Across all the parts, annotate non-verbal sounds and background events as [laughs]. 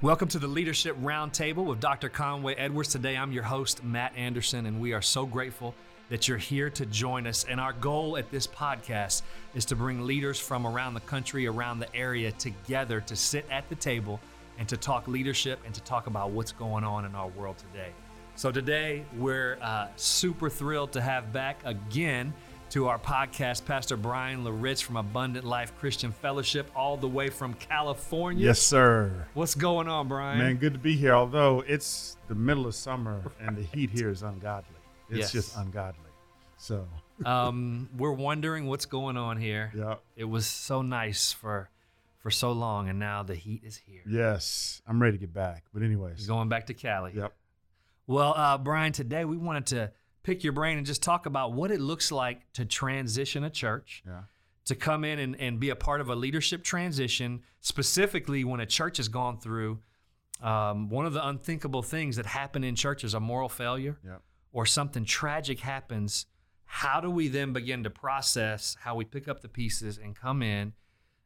Welcome to the Leadership Roundtable with Dr. Conway Edwards. Today I'm your host, Matt Anderson, and we are so grateful that you're here to join us. And our goal at this podcast is to bring leaders from around the country, around the area together to sit at the table and to talk leadership and to talk about what's going on in our world today. So today we're uh, super thrilled to have back again to our podcast, Pastor Bryan Loritts from Abundant Life Christian Fellowship, all the way from California. Yes, sir. What's going on, Bryan? Man, good to be here. Although it's the middle of summer and the heat here is ungodly. It's Yes. just ungodly. So, um, we're wondering what's going on here. yeah. It was so nice for for so long, and now the heat is here. Yes, I'm ready to get back. But anyways, Going back to Cali. yep. Well, uh, Bryan, today we wanted to pick your brain and just talk about what it looks like to transition a church, Yeah. to come in and, and be a part of a leadership transition, specifically when a church has gone through um, one of the unthinkable things that happen in churches, a moral failure Yep. or something tragic happens. How do we then begin to process how we pick up the pieces and come in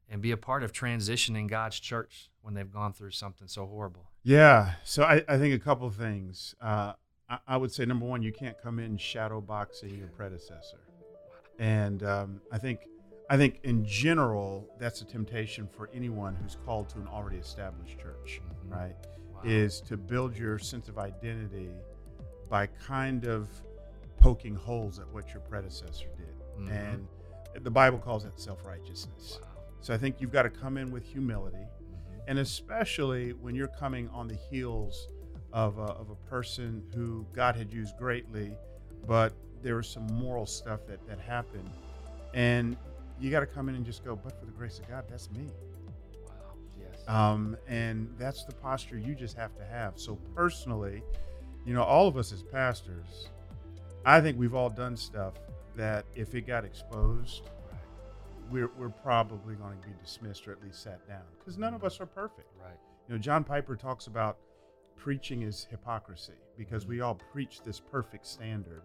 and be a part of transitioning God's church when they've gone through something so horrible? Yeah. So I, I think a couple of things. Uh, I, I would say number one, you can't come in shadow boxing your predecessor, and um, I think I think in general that's a temptation for anyone who's called to an already established church, Mhm. right? Wow. Is to build your sense of identity by kind of poking holes at what your predecessor did, Mhm. and the Bible calls that self righteousness. Wow. So I think you've got to come in with humility Mhm. and especially when you're coming on the heels of a, of a person who God had used greatly, but there was some moral stuff that, that happened. And you got to come in and just go, but for the grace of God, that's me. Wow. Yes. Um, and that's the posture you just have to have. So, personally, you know, all of us as pastors, I think we've all done stuff that if it got exposed, right. we're, we're probably going to be dismissed or at least sat down because none of us are perfect. Right. You know, John Piper talks about preaching is hypocrisy because we mm. all preach this perfect standard,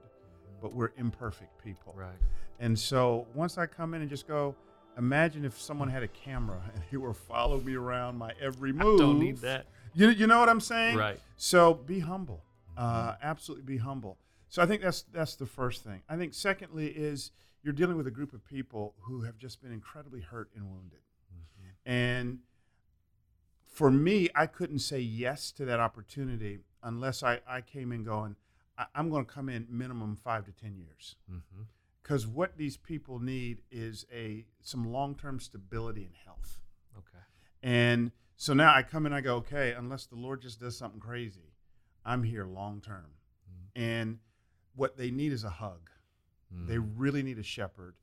but we're imperfect people. Right. And so once I come in and just go, imagine if someone had a camera [laughs] and he were following me around my every move. Don't need that. You, you know what I'm saying? Right. So be humble. Uh, mm-hmm. absolutely be humble. So I think that's that's the first thing. I think secondly is you're dealing with a group of people who have just been incredibly hurt and wounded. Mm-hmm. And for me, I couldn't say yes to that opportunity unless I, I came in going, I, I'm going to come in minimum five to 10 years. Mm-hmm. Because what these people need is a some long term stability and health. Okay. And so now I come in, I go, okay, unless the Lord just does something crazy, I'm here long term. And what they need is a hug. Mm-hmm. They really need a shepherd.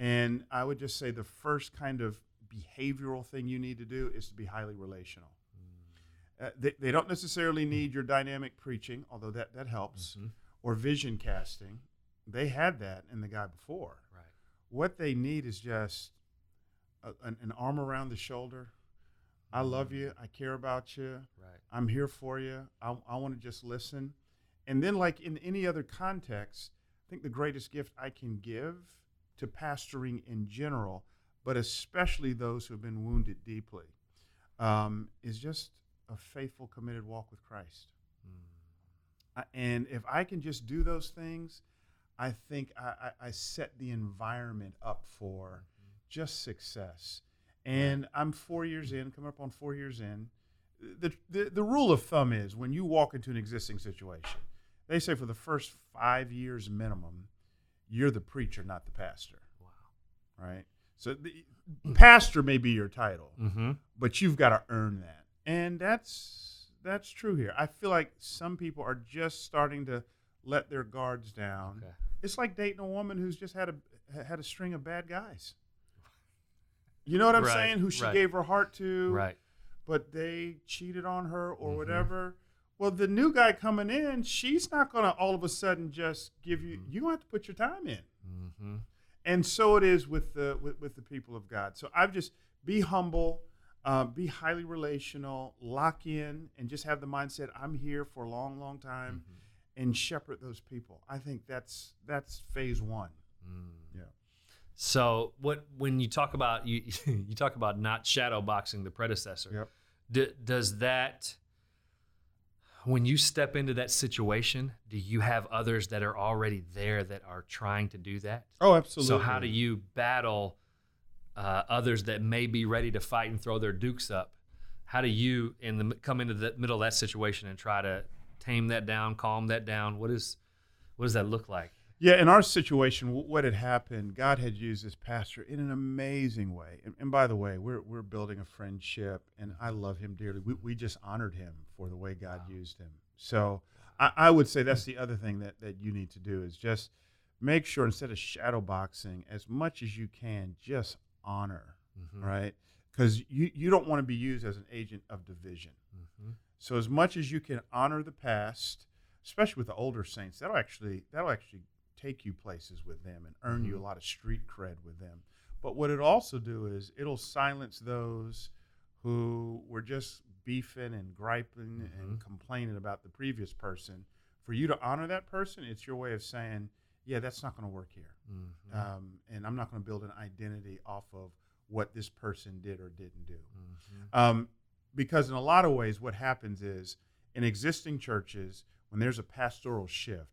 And I would just say the first kind of behavioral thing you need to do is to be highly relational. Uh, they, they don't necessarily need your dynamic preaching, although that, that helps, Mhm. or vision casting. They had that in the guy before. Right. What they need is just a, an, an arm around the shoulder. I love you. I care about you. Right. I'm here for you. I, I want to just listen. And then, like in any other context, I think the greatest gift I can give to pastoring in general, but especially those who have been wounded deeply, um, is just a faithful, committed walk with Christ. I- And if I can just do those things, I think I, I, I set the environment up for just success. And I'm four years in, coming up on four years in. The, the, the rule of thumb is when you walk into an existing situation, they say for the first five years minimum, you're the preacher, not the pastor, Wow. right? So the pastor may be your title, Mm-hmm. but you've got to earn that. And that's that's true here. I feel like some people are just starting to let their guards down. Okay. It's like dating a woman who's just had a had a string of bad guys. You know what I'm Right, saying? Who she right. gave her heart to, Right. but they cheated on her or Mhm. whatever. Well, the new guy coming in, she's not going to all of a sudden just give you. You have to put your time in Mm-hmm. And so it is with the with, with the people of God. So I've just be humble, uh, be highly relational, lock in, and just have the mindset I'm here for a long, long time, and shepherd those people. I think that's that's phase one. Yeah. So what when you talk about you [laughs] you talk about not shadow boxing the predecessor. Yep. D- does that when you step into that situation, do you have others that are already there that are trying to do that? Oh, absolutely. So how do you battle uh, others that may be ready to fight and throw their dukes up? How do you in the come into the middle of that situation and try to tame that down, calm that down? What is what does that look like? Yeah, in our situation, what had happened, God had used this pastor in an amazing way. And, and, by the way, we're, we're building a friendship, and I love him dearly. We, we just honored him for the way God wow. used him. So I, I, would say that's the other thing that, that you need to do is just make sure instead of shadow boxing, as much as you can, just honor, mm-hmm. right? Because you, you don't want to be used as an agent of division. Mm-hmm. So as much as you can honor the past, especially with the older saints, that'll actually that'll actually take you places with them and earn mm-hmm. you a lot of street cred with them. But what it also do is it'll silence those who were just beefing and griping mm-hmm. and complaining about the previous person. For you to honor that person, it's your way of saying, yeah, that's not going to work here. Mm-hmm. Um, and I'm not going to build an identity off of what this person did or didn't do. Mm-hmm. Um, because in a lot of ways, what happens is in existing churches, when there's a pastoral shift,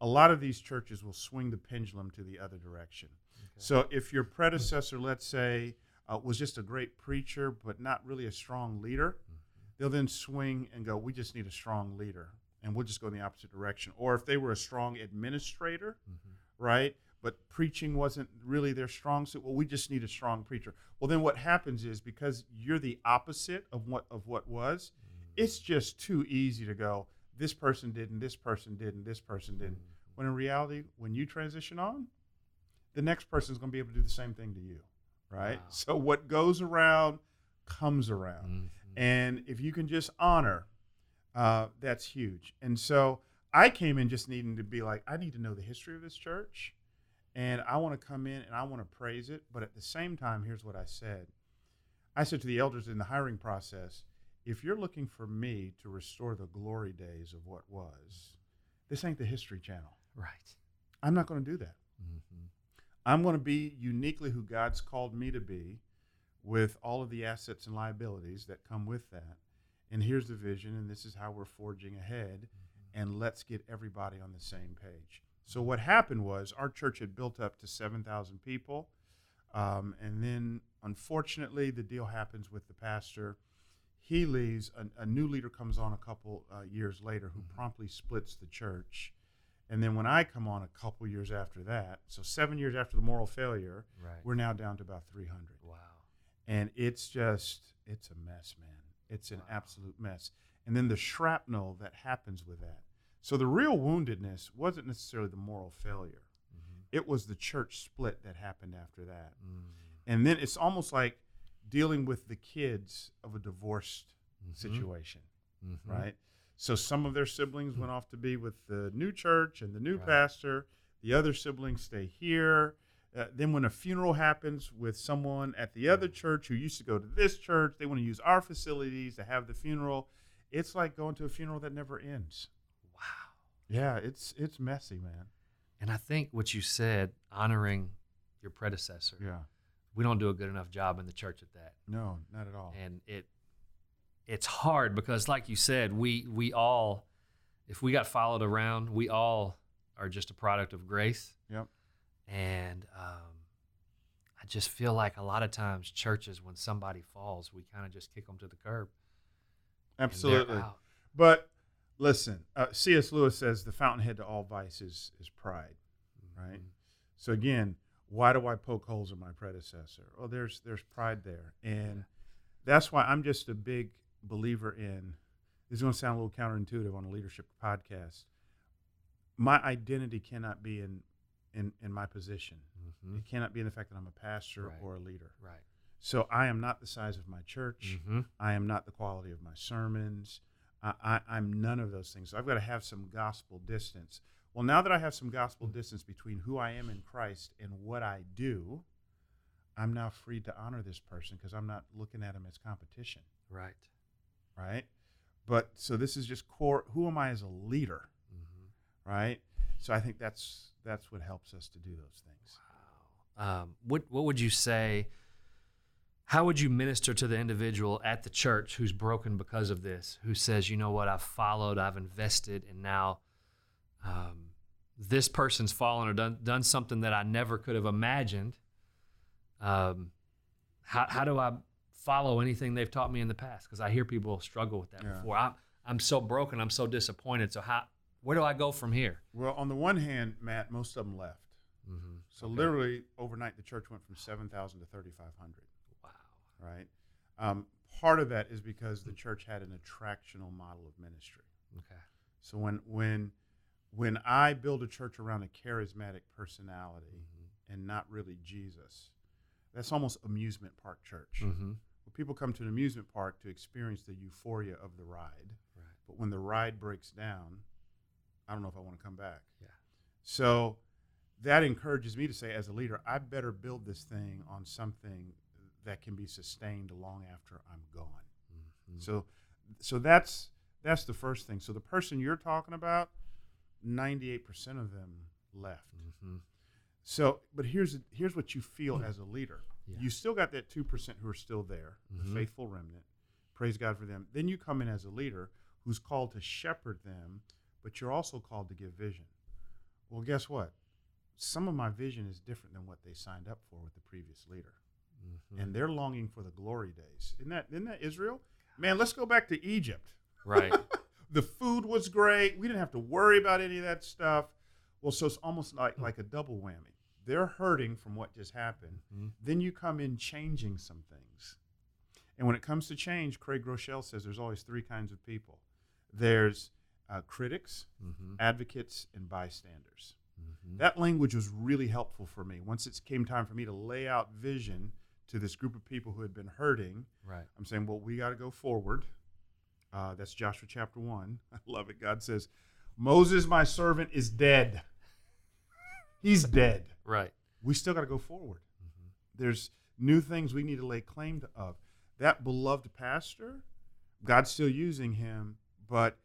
a lot of these churches will swing the pendulum to the other direction. Okay. So if your predecessor, let's say, uh, was just a great preacher but not really a strong leader, mm-hmm. they'll then swing and go, "We just need a strong leader," and we'll just go in the opposite direction. Or if they were a strong administrator, mm-hmm. right? But preaching wasn't really their strong suit. Well, we just need a strong preacher. Well, then what happens is because you're the opposite of what of what was, mm-hmm. it's just too easy to go this person didn't, this person didn't, this person didn't. Mm-hmm. When in reality, when you transition on, the next person is going to be able to do the same thing to you, right? Wow. So what goes around comes around. Mm-hmm. And if you can just honor, uh, that's huge. And so I came in just needing to be like, I need to know the history of this church. And I want to come in and I want to praise it. But at the same time, here's what I said I said to the elders in the hiring process, if you're looking for me to restore the glory days of what was, this ain't the History Channel. Right. I'm not going to do that. Mm-hmm. I'm going to be uniquely who God's called me to be with all of the assets and liabilities that come with that. And here's the vision, and this is how we're forging ahead. Mm-hmm. And let's get everybody on the same page. So, what happened was our church had built up to 7,000 people. Um, and then, unfortunately, the deal happens with the pastor he leaves, a, a new leader comes on a couple uh, years later who mm-hmm. promptly splits the church. And then when I come on a couple years after that, so seven years after the moral failure, right. we're now down to about 300. Wow. And it's just, it's a mess, man. It's an wow. absolute mess. And then the shrapnel that happens with that. So the real woundedness wasn't necessarily the moral failure, mm-hmm. it was the church split that happened after that. Mm. And then it's almost like dealing with the kids of a divorced mm-hmm. situation, mm-hmm. right? So some of their siblings went off to be with the new church and the new right. pastor. The other siblings stay here. Uh, then when a funeral happens with someone at the other church who used to go to this church, they want to use our facilities to have the funeral. It's like going to a funeral that never ends. Wow. Yeah, it's it's messy, man. And I think what you said, honoring your predecessor. Yeah we don't do a good enough job in the church at that. No, not at all. And it it's hard because like you said, we we all if we got followed around, we all are just a product of grace. Yep. And um, I just feel like a lot of times churches, when somebody falls, we kind of just kick them to the curb. Absolutely. But listen, uh, C.S. Lewis says the fountainhead to all vice is, is pride, mm-hmm. right? So again, why do I poke holes in my predecessor? Well, there's there's pride there, and that's why I'm just a big believer in. This is going to sound a little counterintuitive on a leadership podcast. My identity cannot be in in, in my position. Mm-hmm. It cannot be in the fact that I'm a pastor right. or a leader. Right. So I am not the size of my church. Mm-hmm. I am not the quality of my sermons. I, I, I'm none of those things. So I've got to have some gospel distance. Well, now that I have some gospel distance between who I am in Christ and what I do, I'm now free to honor this person because I'm not looking at him as competition. Right. Right. But so this is just core. Who am I as a leader? Mm-hmm. Right. So I think that's that's what helps us to do those things. Wow. Um, what what would you say? how would you minister to the individual at the church who's broken because of this, who says, you know what, I've followed, I've invested, and now um, this person's fallen or done, done something that I never could have imagined? Um, how, how do I follow anything they've taught me in the past? Because I hear people struggle with that Yeah. before. I'm, I'm so broken, I'm so disappointed. So, how, where do I go from here? Well, on the one hand, Matt, most of them left. Mm-hmm. So literally overnight, the church went from seven thousand to thirty five hundred. Wow. Right. Um, part of that is because the church had an attractional model of ministry. Okay. So when when when I build a church around a charismatic personality and not really Jesus, that's almost amusement park church. Mm-hmm. Well, people come to an amusement park to experience the euphoria of the ride, Right. but when the ride breaks down, I don't know if I want to come back. Yeah. So that encourages me to say, as a leader, I better build this thing on something that can be sustained long after I'm gone. Mm-hmm. So, so that's that's the first thing. So the person you're talking about, 98% of them left. Mm-hmm. So, but here's here's what you feel as a leader. Yeah. You still got that two percent who are still there, Mhm. the faithful remnant. Praise God for them. Then you come in as a leader who's called to shepherd them, but you're also called to give vision. Well, guess what? Some of my vision is different than what they signed up for with the previous leader, Mm-hmm. and they're longing for the glory days. Isn't that isn't that Israel? Man, let's go back to Egypt. Right. [laughs] the food was great. We didn't have to worry about any of that stuff. Well, so it's almost like like a double whammy. They're hurting from what just happened. Mhm. Then you come in changing some things. And when it comes to change, Craig Groeschel says there's always three kinds of people. There's uh, critics, Mm-hmm. advocates, and bystanders. Mm-hmm. That language was really helpful for me. Once it came time for me to lay out vision to this group of people who had been hurting, Right. I'm saying, well, we got to go forward. Uh, that's Joshua chapter 1. [laughs] I love it. God says, Moses, my servant, is dead. He's dead. Right. We still got to go forward. Mm-hmm. There's new things we need to lay claim to of. That beloved pastor, God's still using him, but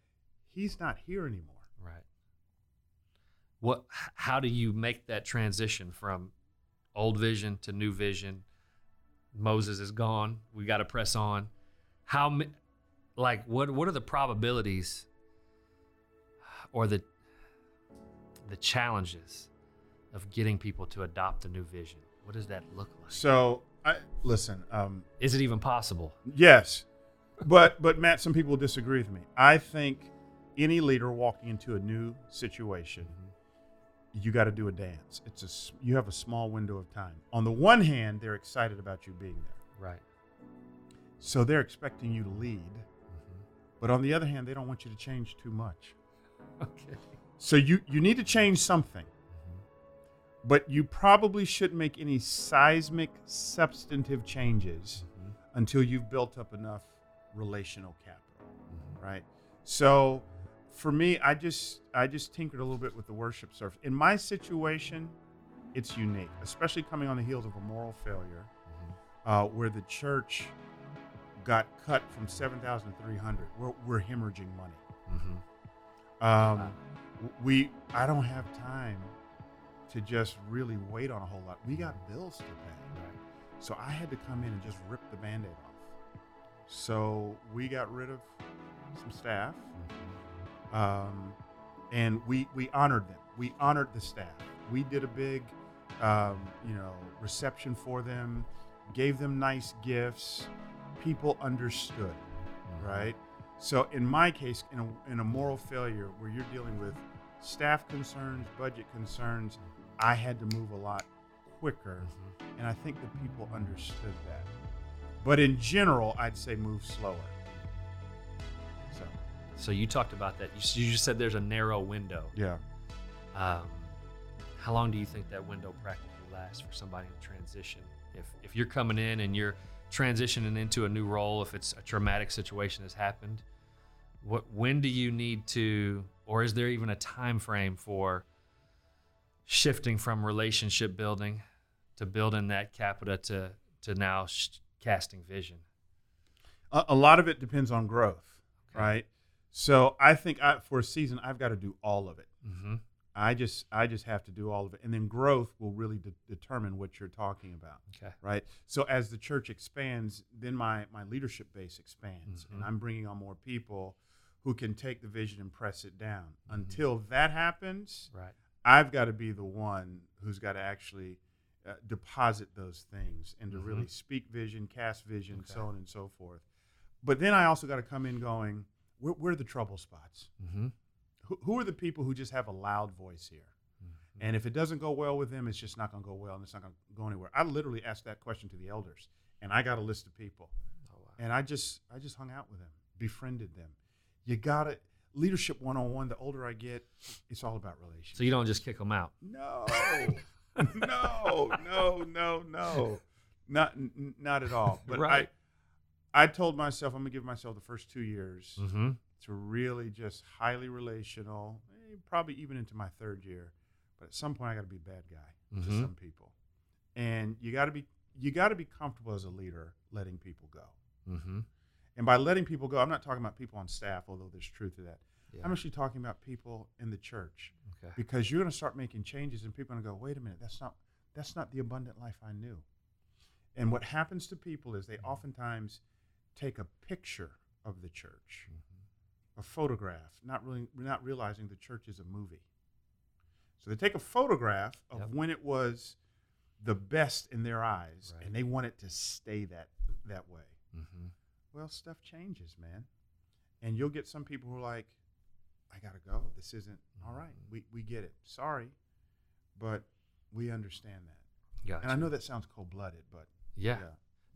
he's not here anymore. Right. What? How do you make that transition from old vision to new vision? Moses is gone. We got to press on. How? Like, what? What are the probabilities, or the the challenges of getting people to adopt a new vision? What does that look like? So, I listen, um, Is it even possible? Yes, but but Matt, some people disagree with me. I think any leader walking into a new situation, you got to do a dance. It's a you have a small window of time. On the one hand, they're excited about you being there, Right. so they're expecting you to lead. Mm-hmm. But on the other hand, they don't want you to change too much. [laughs] Okay. So you you need to change something, Mm-hmm. But you probably shouldn't make any seismic, substantive changes Mm-hmm. until you've built up enough relational capital. right so for me i just i just tinkered a little bit with the worship service in my situation it's unique especially coming on the heels of a moral failure uh, where the church got cut from 7300 we're, we're hemorrhaging money Mm-hmm. um, Wow. we i don't have time to just really wait on a whole lot we got bills to pay Right. so I had to come in and just rip the band aid off. So we got rid of some staff um, and we, we honored them. We honored the staff. We did a big, um, you know, reception for them, gave them nice gifts. People understood, right? So in my case, in a, in a moral failure where you're dealing with staff concerns, budget concerns, I had to move a lot quicker and I think the people understood that. But in general, I'd say move slower. So So you talked about that. You, you just said there's a narrow window. yeah, Um, how long do you think that window practically lasts for somebody in transition? If if you're coming in and you're transitioning into a new role, if it's a traumatic situation has happened, what when do you need to, or is there even a time frame for shifting from relationship building to building that capita to to now sh- casting vision? a, a lot of it depends on growth, Okay. right? So I think I, for a season, I've got to do all of it. Mm-hmm. I just I just have to do all of it, and then growth will really de- determine what you're talking about, Okay. right? So as the church expands, then my my leadership base expands, and Mhm. I'm bringing on more people who can take the vision and press it down. Mhm. Until that happens, Right. I've got to be the one who's got to actually uh, deposit those things and to Mhm. really speak vision, cast vision, so on and so forth. But then I also got to come in going, where, where are the trouble spots? Mm-hmm. Who, who are the people who just have a loud voice here? Mm-hmm. And if it doesn't go well with them, it's just not going to go well and it's not going to go anywhere. I literally asked that question to the elders, and I got a list of people, Oh, wow. and I just I just hung out with them, befriended them. You got to leadership one on one. The older I get, it's all about relationships. So you don't just kick them out. No, [laughs] no, no, no, no, not n- not at all. But Right. I, I told myself I'm gonna give myself the first two years Mm-hmm. to really just highly relational, eh, probably even into my third year. But at some point, I got to be a bad guy to Mhm. some people, and you got to be you got to be comfortable as a leader letting people go. Mm-hmm. And by letting people go, I'm not talking about people on staff, although there's truth to that. Yeah. I'm actually talking about people in the church okay. because you're going to start making changes and people are going to go wait a minute that's not that's not the abundant life i knew and what happens to people is they oftentimes take a picture of the church Mm-hmm. a photograph not really not realizing the church is a movie so they take a photograph of Yep. when it was the best in their eyes Right. and they want it to stay that that way Mm-hmm. Well stuff changes man and you'll get some people who are like i gotta go this isn't all right Mhm. we, we get it sorry but we understand that Gotcha. and i know that sounds cold-blooded but Yeah.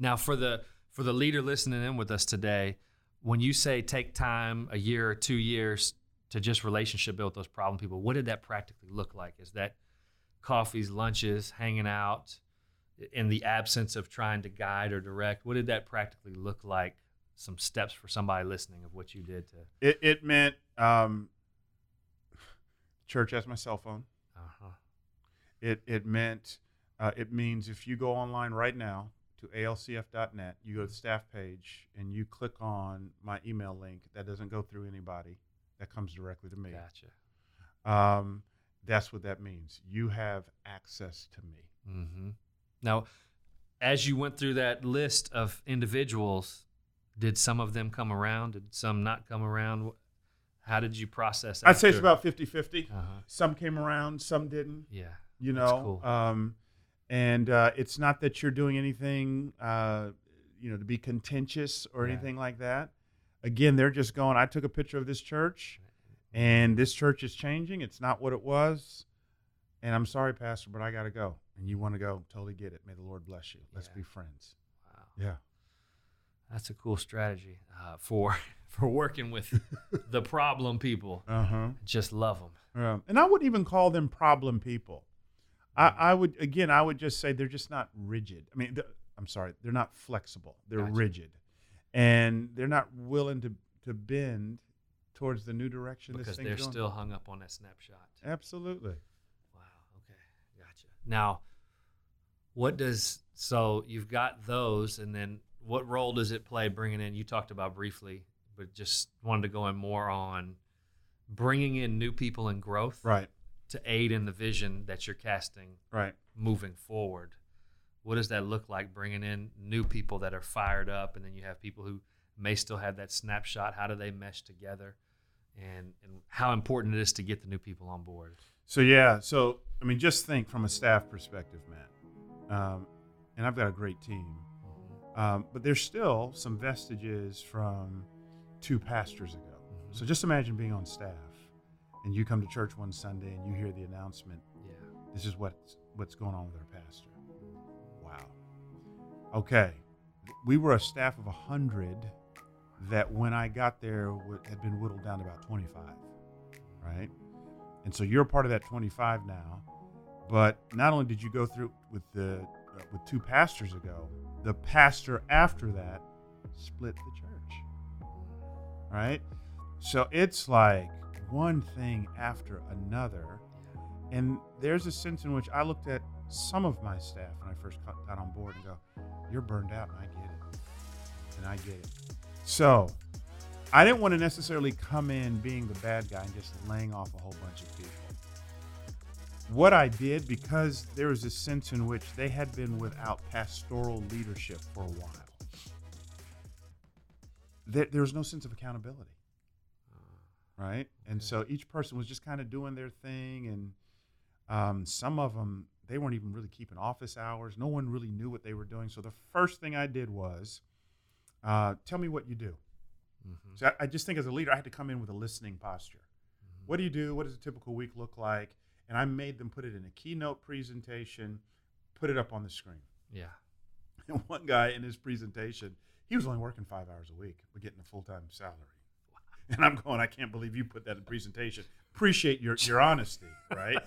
Now for the for the leader listening in with us today, when you say take time, a year or two years to just relationship build those problem people, what did that practically look like? Is that coffees, lunches, hanging out, in the absence of trying to guide or direct? What did that practically look like? Some steps for somebody listening of what you did to. it, it meant um, church has my cell phone Uh huh. it, it meant uh, it means if you go online right now to alcf.net you go to the staff page and you click on my email link that doesn't go through anybody that comes directly to me Gotcha. um, that's what that means. You have access to me. Mm-hmm. Now, as you went through that list of individuals, did some of them come around? Did some not come around? How did you process? That? I'd say it's about 50 50. Uh-huh. Some came around, some didn't, Yeah. you That's know. cool. Um, and uh, it's not that you're doing anything, uh, you know, to be contentious or Yeah. anything like that. Again, they're just going, I took a picture of this church and this church is changing. It's not what it was. And I'm sorry, Pastor, but I got to go. And you want to go, totally get it. May the Lord bless you. Let's Yeah. be friends. Wow. Yeah. That's a cool strategy uh, for [laughs] for working with [laughs] the problem people. Uh huh. Just love them. Um, and I wouldn't even call them problem people. I, I would again, I would just say they're just not rigid. I mean, I'm sorry, they're not flexible. They're Gotcha. rigid, and they're not willing to to bend towards the new direction. Because they're going. still hung up on that snapshot. absolutely. Wow. Okay. Gotcha. Now, what does so you've got those, and then what role does it play bringing in? You talked about briefly, but just wanted to go in more on bringing in new people and growth Right. to aid in the vision that you're casting Right. moving forward. What does that look like? Bringing in new people that are fired up, and then you have people who may still have that snapshot. How do they mesh together? And, and how important it is to get the new people on board. So yeah. So I mean, just think from a staff perspective, Matt. Um, and I've got a great team. Um, but there's still some vestiges from two pastors ago. Mhm. So just imagine being on staff and you come to church one Sunday and you hear the announcement, Yeah. this is what's, what's going on with our pastor. Wow. Okay. We were a staff of a 100 that when I got there had been whittled down to about 25, right? And so you're a part of that 25 now. But not only did you go through with the Uh, with two pastors ago, the pastor after that split the church. Right? So it's like one thing after another. And there's a sense in which I looked at some of my staff when I first got got on board and go, You're burned out, and I get it. And I get it. So I didn't want to necessarily come in being the bad guy and just laying off a whole bunch of people. What I did, because there was a sense in which they had been without pastoral leadership for a while, there, there was no sense of accountability. Right? And so each person was just kind of doing their thing. And um, some of them, they weren't even really keeping office hours. No one really knew what they were doing. So the first thing I did was uh, tell me what you do. Mm-hmm. So I, I just think as a leader, I had to come in with a listening posture. What do you do? What does a typical week look like? And I made them put it in a keynote presentation, put it up on the screen. Yeah. [laughs] And one guy in his presentation, he was only working five hours a week, but getting a full time salary. And I'm going, I can't believe you put that in presentation. Appreciate your, your honesty, [laughs] right?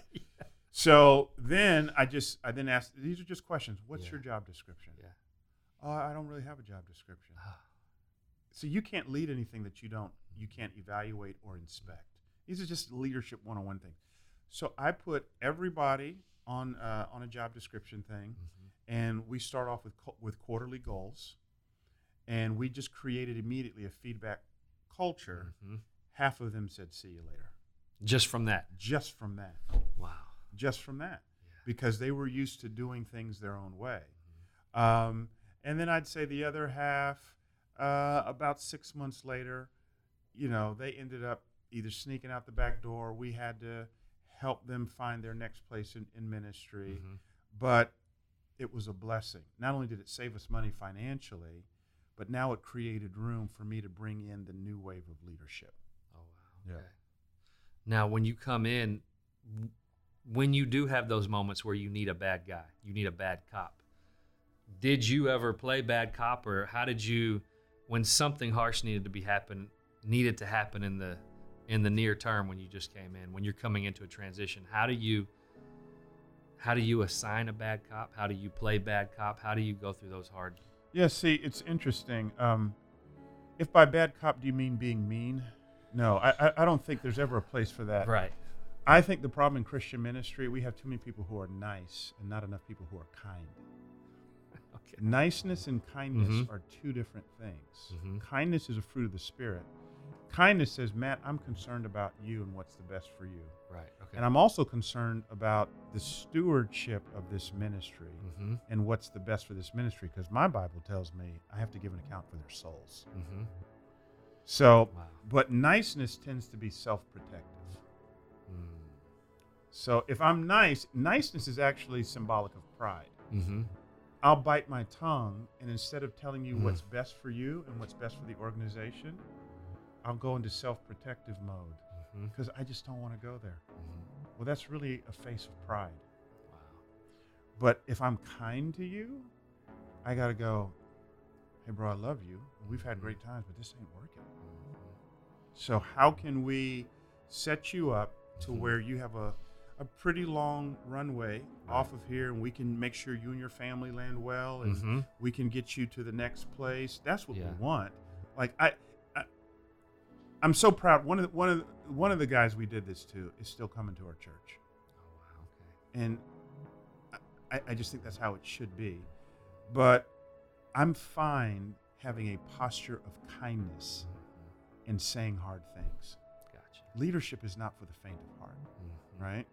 So then I just I then asked these are just questions. What's Yeah. your job description? Yeah. Oh, I don't really have a job description. Ah. So you can't lead anything that you don't you can't evaluate or inspect. These are just leadership one on one things. So I put everybody on uh, on a job description thing, Mm-hmm. and we start off with co- with quarterly goals, and we just created immediately a feedback culture. Mhm. Half of them said, "See you later," Just from that. just from that, Wow. just from that, Yeah. because they were used to doing things their own way. Mm-hmm. Um, and then I'd say the other half, uh, about six months later, you know, they ended up either sneaking out the back door. We had to help them find their next place in, in ministry. Mhm. But it was a blessing. Not only did it save us money financially, but now it created room for me to bring in the new wave of leadership. Oh wow. Yeah. Now, when you come in, when you do have those moments where you need a bad guy, you need a bad cop. Did you ever play bad cop, or how did you, when something harsh needed to be happen, needed to happen in the in the near term when you just came in, when you're coming into a transition? How do you how do you assign a bad cop? How do you play bad cop? How do you go through those hard? Yeah, see, it's interesting. Um, if by bad cop do you mean being mean? No, I, I, don't think there's ever a place for that. Right. I think the problem in Christian ministry, we have too many people who are nice and not enough people who are kind. [laughs] Okay. Niceness and kindness Mhm. are two different things. Mhm. Kindness is a fruit of the Spirit. Kindness says, Matt, I'm concerned about you and what's the best for you. Right. Okay. And I'm also concerned about the stewardship of this ministry mm-hmm. and what's the best for this ministry because my Bible tells me I have to give an account for their souls. Mm-hmm. So, Wow. but niceness tends to be self protective. So if I'm nice, niceness is actually symbolic of pride. Mm-hmm. I'll bite my tongue, and instead of telling you Mm. what's best for you and what's best for the organization, I'll go into self protective mode Mm-hmm. because I just don't want to go there. Mm-hmm. Well, that's really a face of pride. Wow. But if I'm kind to you, I got to go, hey, bro, I love you. We've had great times, but this ain't working. So, how can we set you up to Mhm. where you have a, a pretty long runway off of here and we can make sure you and your family land well and Mm-hmm. we can get you to the next place? That's what Yeah. we want. Like, I. I'm so proud. One of the, one of the, one of the guys we did this to is still coming to our church. Oh wow. Okay. and I, I just think that's how it should be. But I'm fine having a posture of kindness and saying hard things. Gotcha. Leadership is not for the faint of heart, Mhm. right?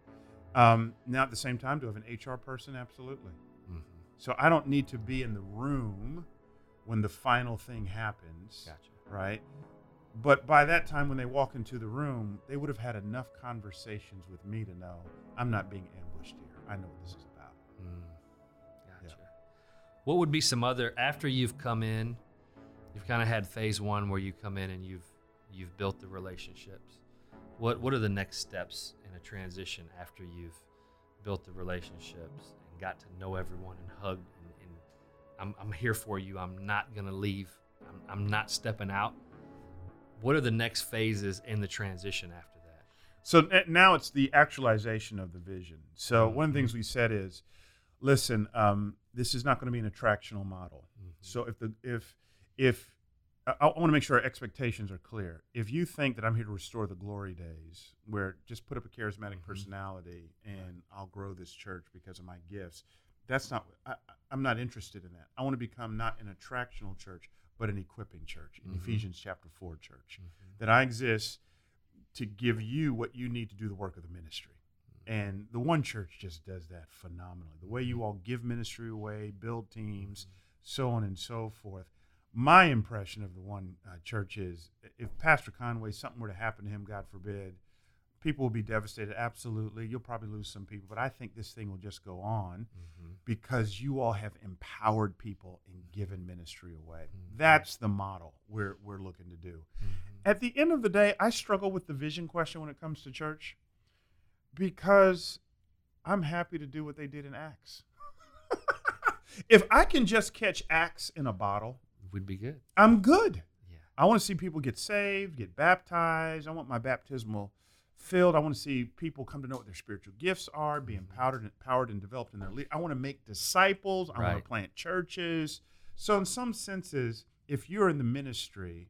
Um, now, at the same time, do I have an HR person? Absolutely. Mhm. So I don't need to be in the room when the final thing happens, Gotcha. right? But by that time, when they walk into the room, they would have had enough conversations with me to know I'm not being ambushed here. I know what this is about. Mm. Gotcha. What would be some other after you've come in? You've kind of had phase one where you come in and you've you've built the relationships. What what are the next steps in a transition after you've built the relationships and got to know everyone and hugged and, and I'm I'm here for you. I'm not gonna leave. I'm, I'm not stepping out. What are the next phases in the transition after that? So now it's the actualization of the vision. So one of the Mhm. things we said is, listen, um, this is not going to be an attractional model. Mhm. So if the if if I, I want to make sure our expectations are clear. If you think that I'm here to restore the glory days, where just put up a charismatic Mhm. personality and I'll grow this church because of my gifts, that's not. I- I'm not interested in that. I want to become not an attractional church, but an equipping church. In Mhm. Ephesians chapter four, church that I exist to give you what you need to do the work of the ministry. And the one church just does that phenomenally. The way you all give ministry away, build teams, so on and so forth. My impression of the one uh, church is if Pastor Conway, something were to happen to him, God forbid, people will be devastated. Absolutely. You'll probably lose some people, but I think this thing will just go on Mm-hmm. because you all have empowered people and given ministry away. Mhm. That's the model we're, we're looking to do. Mm-hmm. At the end of the day, I struggle with the vision question when it comes to church because I'm happy to do what they did in Acts. [laughs] if I can just catch Acts in a bottle, Would be good. I'm good. Yeah. I want to see people get saved, get baptized. I want my baptismal filled. I want to see people come to know what their spiritual gifts are, be empowered, empowered and developed in their lead. I want to make disciples. I want to plant churches. So, in some senses, if you're in the ministry,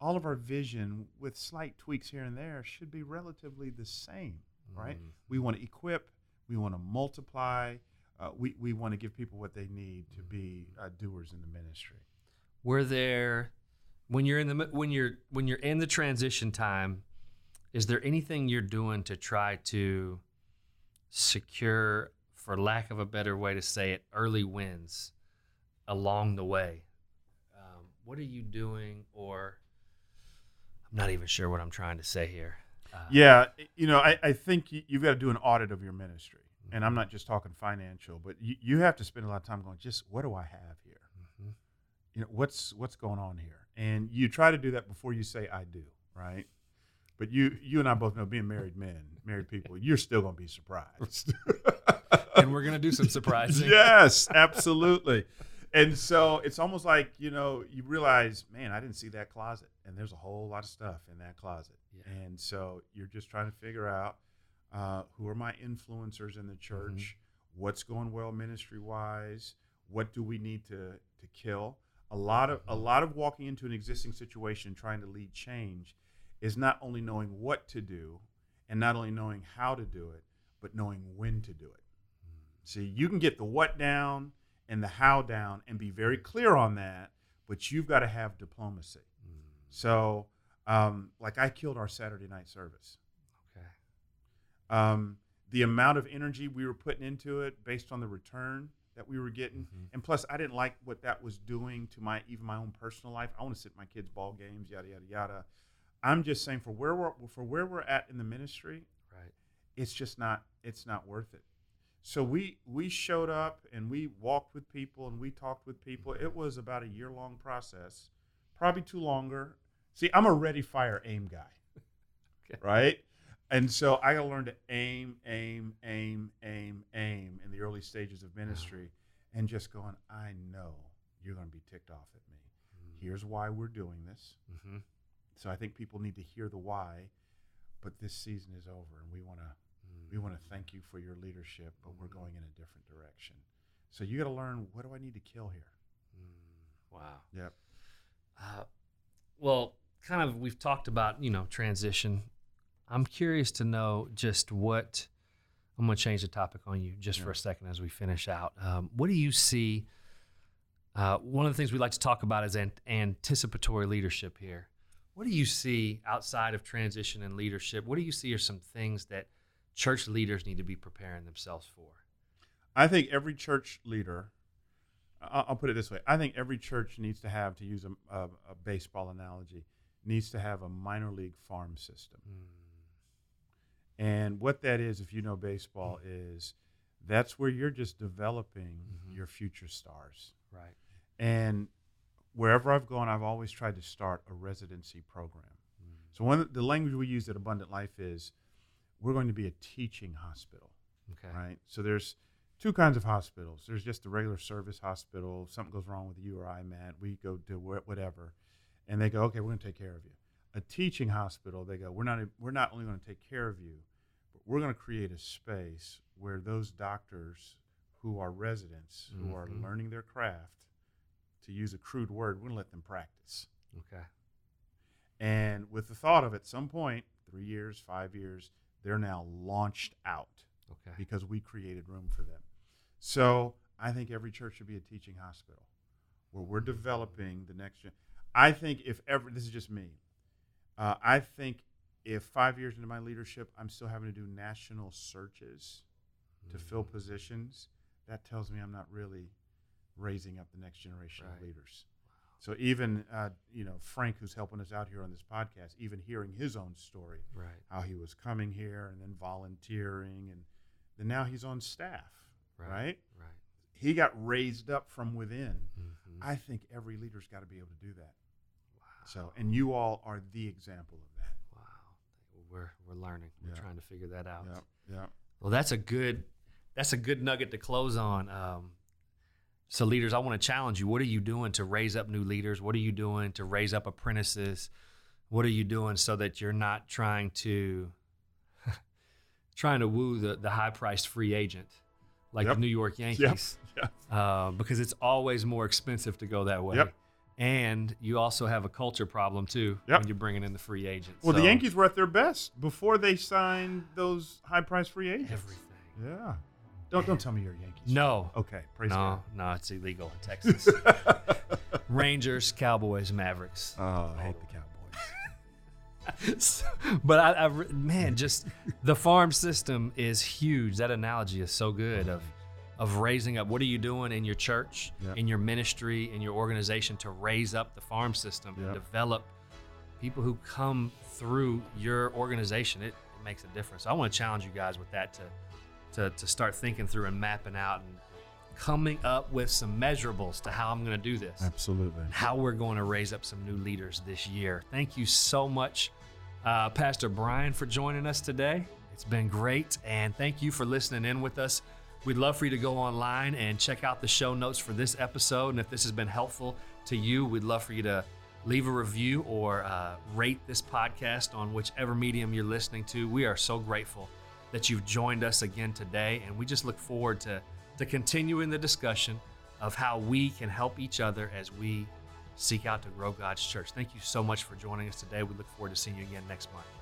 all of our vision, with slight tweaks here and there, should be relatively the same, right? Mhm. We want to equip. We want to multiply. Uh, we we want to give people what they need to be uh, doers in the ministry. were there when you're in the when you're when you're in the transition time is there anything you're doing to try to secure for lack of a better way to say it early wins along the way um, what are you doing or i'm not even sure what i'm trying to say here uh, Yeah, you know, I, I think you- you've got to do an audit of your ministry. And I'm not just talking financial, but you, you have to spend a lot of time going, just what do I have here? mhm. You know, what's what's going on here? And you try to do that before you say I do, right? But you you and I both know being married men, married people, you're still going to be surprised. [laughs] and we're gonna do some surprising yes, absolutely. And so it's almost like, you know, you realize, man, I didn't see that closet. And there's a whole lot of stuff in that closet. Yeah. And so you're just trying to figure out uh, who are my influencers in the church, what's going well ministry wise, what do we need to, to kill. A lot of a lot of walking into an existing situation trying to lead change is not only knowing what to do and not only knowing how to do it, but knowing when to do it. See, you can get the what down and the how down and be very clear on that, but you've got to have diplomacy. So, um, like I killed our Saturday night service. okay Um, the amount of energy we were putting into it based on the return that we were getting, Mhm. and plus I didn't like what that was doing to my even my own personal life. I want to sit my kids' ball games, yada yada yada. I'm just saying for where we're for where we're at in the ministry, right. it's just not it's not worth it. So we we showed up and we walked with people and we talked with people. It was about a year long process probably too longer. See i'm a ready fire aim guy [laughs] Okay. right? And so i gotta learn to aim aim aim aim aim in the early stages of ministry and just going i know you're going to be ticked off at me. Here's why we're doing this. Mm-hmm. So i think people need to hear the why but this season is over and we want to we want to thank you for your leadership, but we're going in a different direction. So you got to learn what do I need to kill here? Mm, wow Yep. Uh, well, kind of, we've talked about, you know, transition. I'm curious to know just what, I'm going to change the topic on you just for a second as we finish out. Um, what do you see? Uh, one of the things we like to talk about is an- anticipatory leadership here. What do you see outside of transition and leadership? What do you see are some things that church leaders need to be preparing themselves for? I think every church leader, I'll put it this way: I think every church needs to have, to use a, a, a baseball analogy, needs to have a minor league farm system. And what that is, if you know baseball, is that's where you're just developing Mhm. your future stars. Right. And wherever I've gone, I've always tried to start a residency program. So one the language we use at Abundant Life is we're going to be a teaching hospital, Okay. right? So there's two kinds of hospitals. There's just the regular service hospital. If something goes wrong with you or I, Matt, we go do whatever, and they go, okay, we're going to take care of you. A teaching hospital, they go, we're not we're not only going to take care of you, but we're going to create a space where those doctors who are residents who are Mhm. learning their craft, to use a crude word, we're going to let them practice. Okay. And with the thought of at some point, three years, five years, they're now launched out Okay. because we created room for them. So I think every church should be a teaching hospital where we're developing the next gen. I think if ever, this is just me, uh, I think if five years into my leadership, I'm still having to do national searches to fill Mm-hmm. positions, that tells me I'm not really raising up the next generation Right. of leaders. So even uh, you know Frank, who's helping us out here on this podcast, even hearing his own story, Right. how he was coming here and then volunteering, and then now he's on staff, Right. right? Right. He got raised up from within. Mhm. I think every leader's got to be able to do that. Wow. So, and you all are the example of that. Wow. We're we're learning. We're Yeah. trying to figure that out. Yeah, yeah. Well, that's a good that's a good nugget to close on. Um, so, leaders, I want to challenge you. What are you doing to raise up new leaders? What are you doing to raise up apprentices? What are you doing so that you're not trying to [laughs] trying to woo the the high priced free agent like Yep. the New York Yankees? [laughs] Yep. Uh, because it's always more expensive to go that way. Yep. And you also have a culture problem too Yep. when you're bringing in the free agents. Well, the Yankees were at their best before they signed those high-priced free agents. everything. Yeah. Don't don't tell me you're a Yankees. No, Okay. Praise no, no, it's illegal in [laughs] Texas. Rangers, Cowboys, Mavericks. oh, I hate the Cowboys. [laughs] but I, I man, just the farm system is huge. That analogy is so good of of raising up. What are you doing in your church, Yeah. in your ministry, in your organization to raise up the farm system and develop people who come through your organization? It, it makes a difference. So I want to challenge you guys with that to to to start thinking through and mapping out and coming up with some measurables to how I'm going to do this Absolutely. and how we're going to raise up some new leaders this year. Thank you so much, uh, Pastor Bryan, for joining us today. It's been great. And thank you for listening in with us. We'd love for you to go online and check out the show notes for this episode. And if this has been helpful to you, we'd love for you to leave a review or uh, rate this podcast on whichever medium you're listening to. We are so grateful that you've joined us again today. And we just look forward to, to continuing the discussion of how we can help each other as we seek out to grow God's church. Thank you so much for joining us today. We look forward to seeing you again next month.